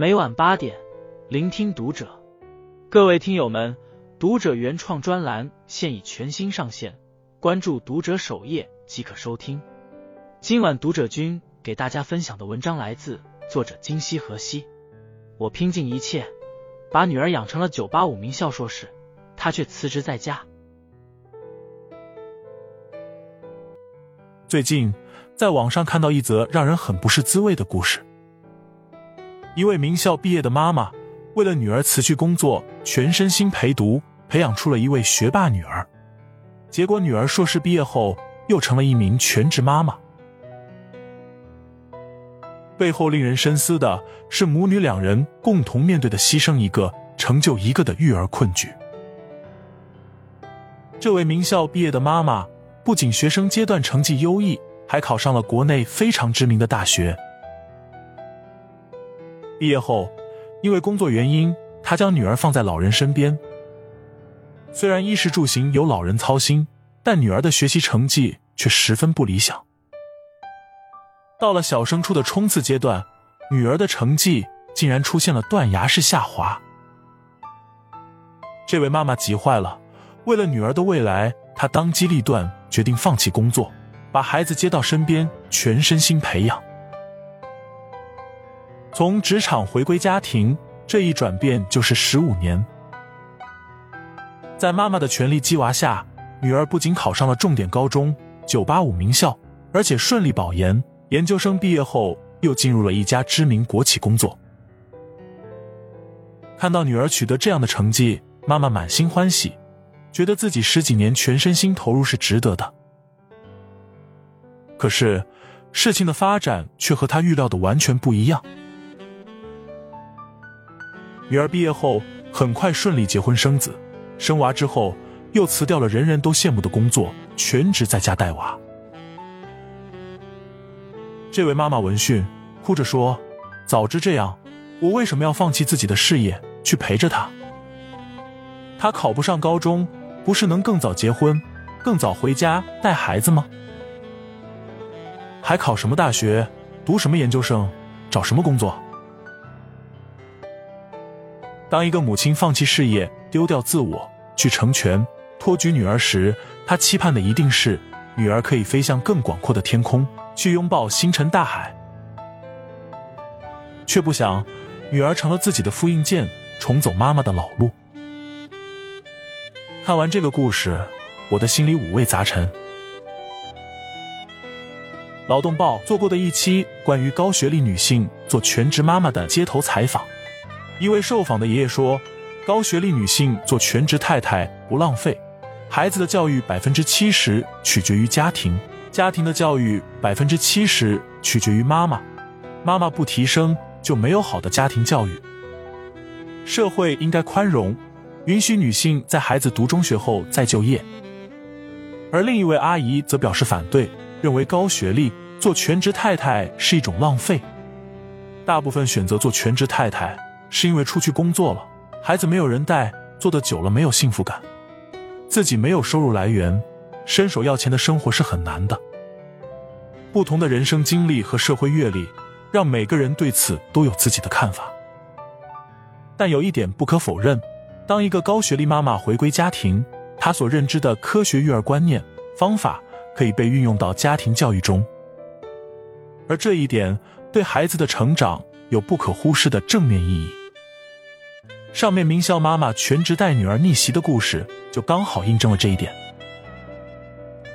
每晚八点，聆听读者。各位听友们，读者原创专栏现已全新上线，关注读者首页即可收听。今晚读者君给大家分享的文章来自作者金希河西。我拼尽一切，把女儿养成了九八五名校硕士，她却辞职在家。最近，在网上看到一则让人很不是滋味的故事。一位名校毕业的妈妈，为了女儿辞去工作，全身心陪读，培养出了一位学霸女儿。结果，女儿硕士毕业后，又成了一名全职妈妈。背后令人深思的是，母女两人共同面对的牺牲一个，成就一个的育儿困局。这位名校毕业的妈妈。不仅学生阶段成绩优异，还考上了国内非常知名的大学。毕业后，因为工作原因，他将女儿放在老人身边。虽然衣食住行由老人操心，但女儿的学习成绩却十分不理想。到了小升初的冲刺阶段，女儿的成绩竟然出现了断崖式下滑。这位妈妈急坏了，为了女儿的未来，她当机立断。决定放弃工作，把孩子接到身边，全身心培养。从职场回归家庭，这一转变就是十五年。在妈妈的全力激娃下，女儿不仅考上了重点高中、九八五名校，而且顺利保研。研究生毕业后，又进入了一家知名国企工作。看到女儿取得这样的成绩，妈妈满心欢喜。觉得自己十几年全身心投入是值得的，可是事情的发展却和他预料的完全不一样。女儿毕业后很快顺利结婚生子，生娃之后又辞掉了人人都羡慕的工作，全职在家带娃。这位妈妈闻讯哭着说：“早知这样，我为什么要放弃自己的事业去陪着他？他考不上高中。”不是能更早结婚，更早回家带孩子吗？还考什么大学，读什么研究生，找什么工作？当一个母亲放弃事业，丢掉自我，去成全、托举女儿时，她期盼的一定是女儿可以飞向更广阔的天空，去拥抱星辰大海，却不想女儿成了自己的复印件，重走妈妈的老路。看完这个故事，我的心里五味杂陈。劳动报做过的一期关于高学历女性做全职妈妈的街头采访，一位受访的爷爷说：“高学历女性做全职太太不浪费，孩子的教育百分之七十取决于家庭，家庭的教育百分之七十取决于妈妈，妈妈不提升就没有好的家庭教育。社会应该宽容。”允许女性在孩子读中学后再就业，而另一位阿姨则表示反对，认为高学历做全职太太是一种浪费。大部分选择做全职太太，是因为出去工作了，孩子没有人带，做的久了没有幸福感，自己没有收入来源，伸手要钱的生活是很难的。不同的人生经历和社会阅历，让每个人对此都有自己的看法。但有一点不可否认。当一个高学历妈妈回归家庭，她所认知的科学育儿观念方法可以被运用到家庭教育中，而这一点对孩子的成长有不可忽视的正面意义。上面名校妈妈全职带女儿逆袭的故事，就刚好印证了这一点。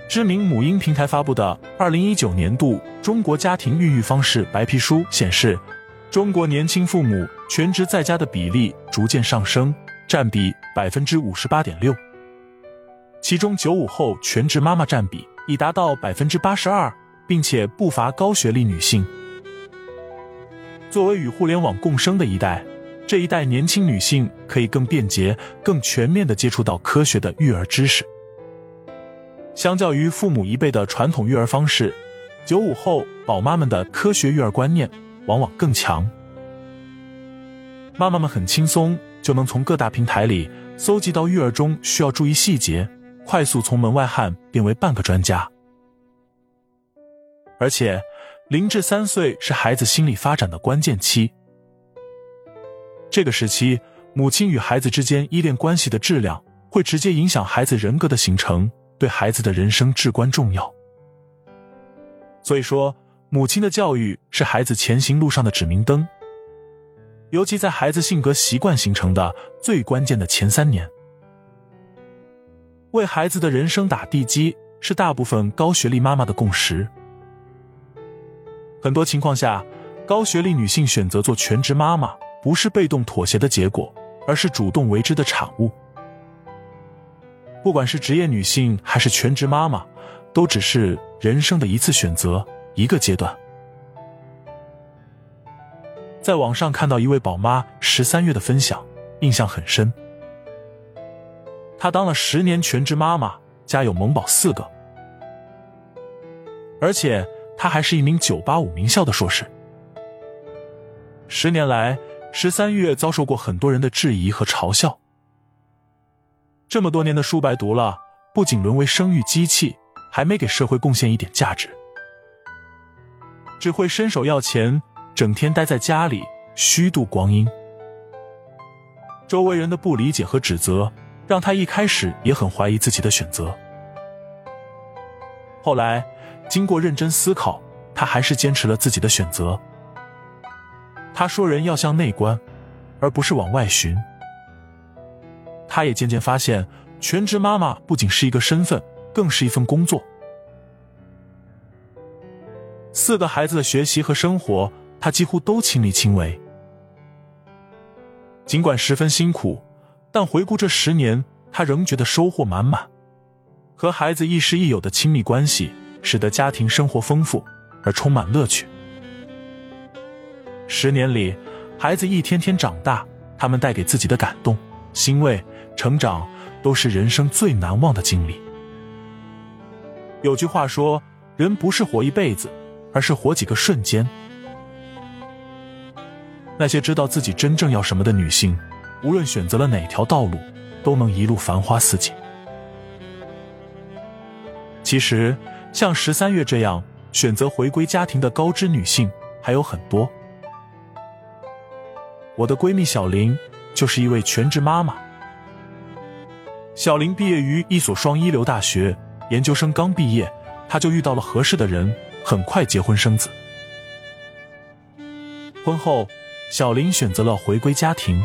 知名母婴平台发布的《二零一九年度中国家庭孕育方式白皮书》显示，中国年轻父母全职在家的比例逐渐上升。占比百分之五十八点六，其中九五后全职妈妈占比已达到百分之八十二，并且不乏高学历女性。作为与互联网共生的一代，这一代年轻女性可以更便捷、更全面的接触到科学的育儿知识。相较于父母一辈的传统育儿方式，九五后宝妈们的科学育儿观念往往更强。妈妈们很轻松。就能从各大平台里搜集到育儿中需要注意细节，快速从门外汉变为半个专家。而且，零至三岁是孩子心理发展的关键期，这个时期，母亲与孩子之间依恋关系的质量，会直接影响孩子人格的形成，对孩子的人生至关重要。所以说，母亲的教育是孩子前行路上的指明灯，尤其在孩子性格习惯形成的最关键的前三年，为孩子的人生打地基，是大部分高学历妈妈的共识。很多情况下，高学历女性选择做全职妈妈，不是被动妥协的结果，而是主动为之的产物。不管是职业女性还是全职妈妈，都只是人生的一次选择，一个阶段。在网上看到一位宝妈十三月的分享，印象很深。她当了十年全职妈妈，家有萌宝四个，而且。他还是一名985名校的硕士。十年来，十三月遭受过很多人的质疑和嘲笑。这么多年的书白读了，不仅沦为生育机器，还没给社会贡献一点价值，只会伸手要钱，整天待在家里虚度光阴。周围人的不理解和指责，让他一开始也很怀疑自己的选择。后来。经过认真思考，他还是坚持了自己的选择。他说：“人要向内观，而不是往外寻。”他也渐渐发现，全职妈妈不仅是一个身份，更是一份工作。四个孩子的学习和生活，他几乎都亲力亲为。尽管十分辛苦，但回顾这十年，他仍觉得收获满满。和孩子亦师亦友的亲密关系。使得家庭生活丰富而充满乐趣。十年里，孩子一天天长大，他们带给自己的感动、欣慰、成长，都是人生最难忘的经历。有句话说：“人不是活一辈子，而是活几个瞬间。”那些知道自己真正要什么的女性，无论选择了哪条道路，都能一路繁花似锦。其实。像十三月这样选择回归家庭的高知女性还有很多。我的闺蜜小林就是一位全职妈妈。小林毕业于一所双一流大学，研究生刚毕业，她就遇到了合适的人，很快结婚生子。婚后，小林选择了回归家庭。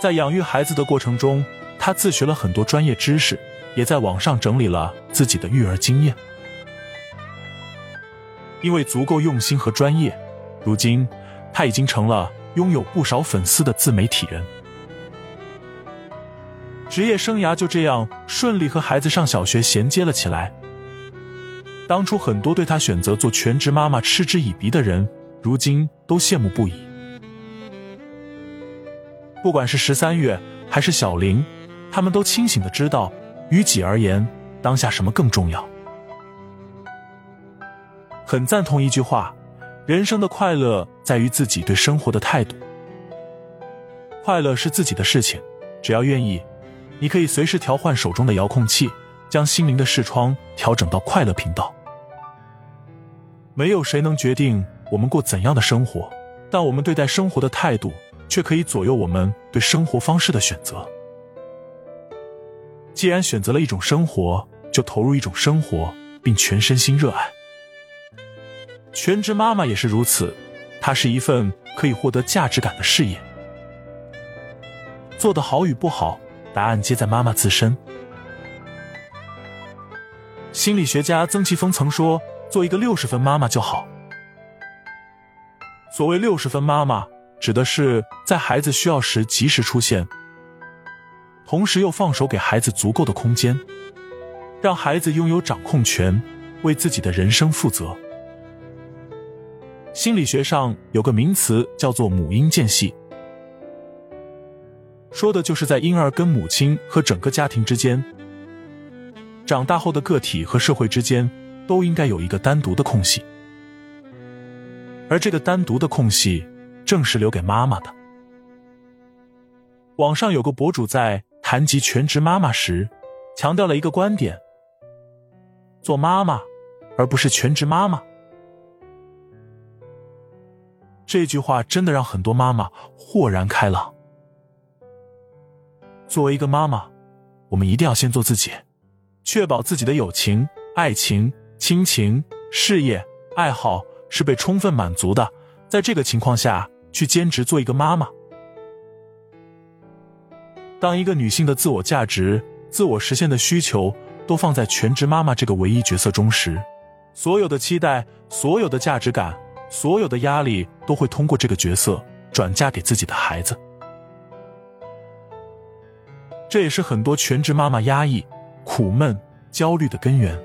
在养育孩子的过程中，她自学了很多专业知识。也在网上整理了自己的育儿经验，因为足够用心和专业，如今他已经成了拥有不少粉丝的自媒体人。职业生涯就这样顺利和孩子上小学衔接了起来。当初很多对他选择做全职妈妈嗤之以鼻的人，如今都羡慕不已。不管是十三月还是小林，他们都清醒的知道。于己而言，当下什么更重要？很赞同一句话：人生的快乐在于自己对生活的态度。快乐是自己的事情，只要愿意，你可以随时调换手中的遥控器，将心灵的视窗调整到快乐频道。没有谁能决定我们过怎样的生活，但我们对待生活的态度却可以左右我们对生活方式的选择。既然选择了一种生活，就投入一种生活，并全身心热爱。全职妈妈也是如此，它是一份可以获得价值感的事业。做的好与不好，答案皆在妈妈自身。心理学家曾奇峰曾说：“做一个六十分妈妈就好。”所谓六十分妈妈，指的是在孩子需要时及时出现。同时又放手给孩子足够的空间，让孩子拥有掌控权，为自己的人生负责。心理学上有个名词叫做母婴间隙，说的就是在婴儿跟母亲和整个家庭之间，长大后的个体和社会之间都应该有一个单独的空隙，而这个单独的空隙正是留给妈妈的。网上有个博主在。谈及全职妈妈时，强调了一个观点：做妈妈，而不是全职妈妈。这句话真的让很多妈妈豁然开朗。作为一个妈妈，我们一定要先做自己，确保自己的友情、爱情、亲情、事业、爱好是被充分满足的。在这个情况下去兼职做一个妈妈。当一个女性的自我价值、自我实现的需求都放在全职妈妈这个唯一角色中时，所有的期待、所有的价值感、所有的压力都会通过这个角色转嫁给自己的孩子。这也是很多全职妈妈压抑、苦闷、焦虑的根源。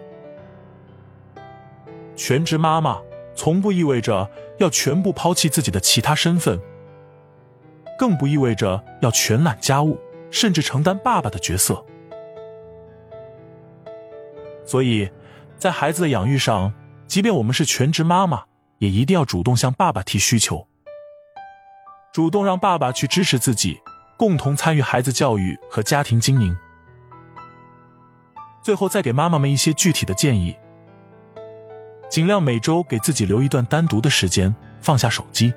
全职妈妈从不意味着要全部抛弃自己的其他身份，更不意味着要全揽家务。甚至承担爸爸的角色，所以，在孩子的养育上，即便我们是全职妈妈，也一定要主动向爸爸提需求，主动让爸爸去支持自己，共同参与孩子教育和家庭经营。最后，再给妈妈们一些具体的建议：尽量每周给自己留一段单独的时间，放下手机，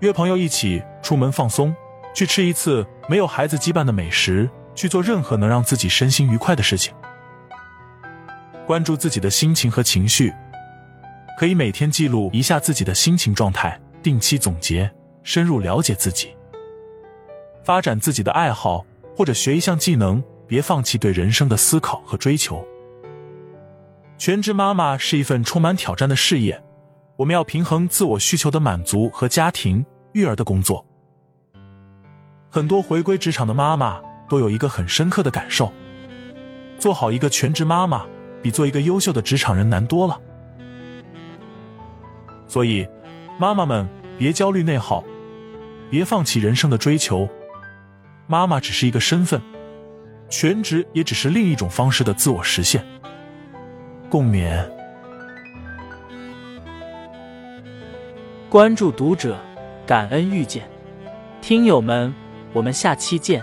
约朋友一起出门放松。去吃一次没有孩子羁绊的美食，去做任何能让自己身心愉快的事情。关注自己的心情和情绪，可以每天记录一下自己的心情状态，定期总结，深入了解自己。发展自己的爱好或者学一项技能，别放弃对人生的思考和追求。全职妈妈是一份充满挑战的事业，我们要平衡自我需求的满足和家庭育儿的工作。很多回归职场的妈妈都有一个很深刻的感受：做好一个全职妈妈，比做一个优秀的职场人难多了。所以，妈妈们别焦虑内耗，别放弃人生的追求。妈妈只是一个身份，全职也只是另一种方式的自我实现。共勉。关注读者，感恩遇见，听友们。我们下期见。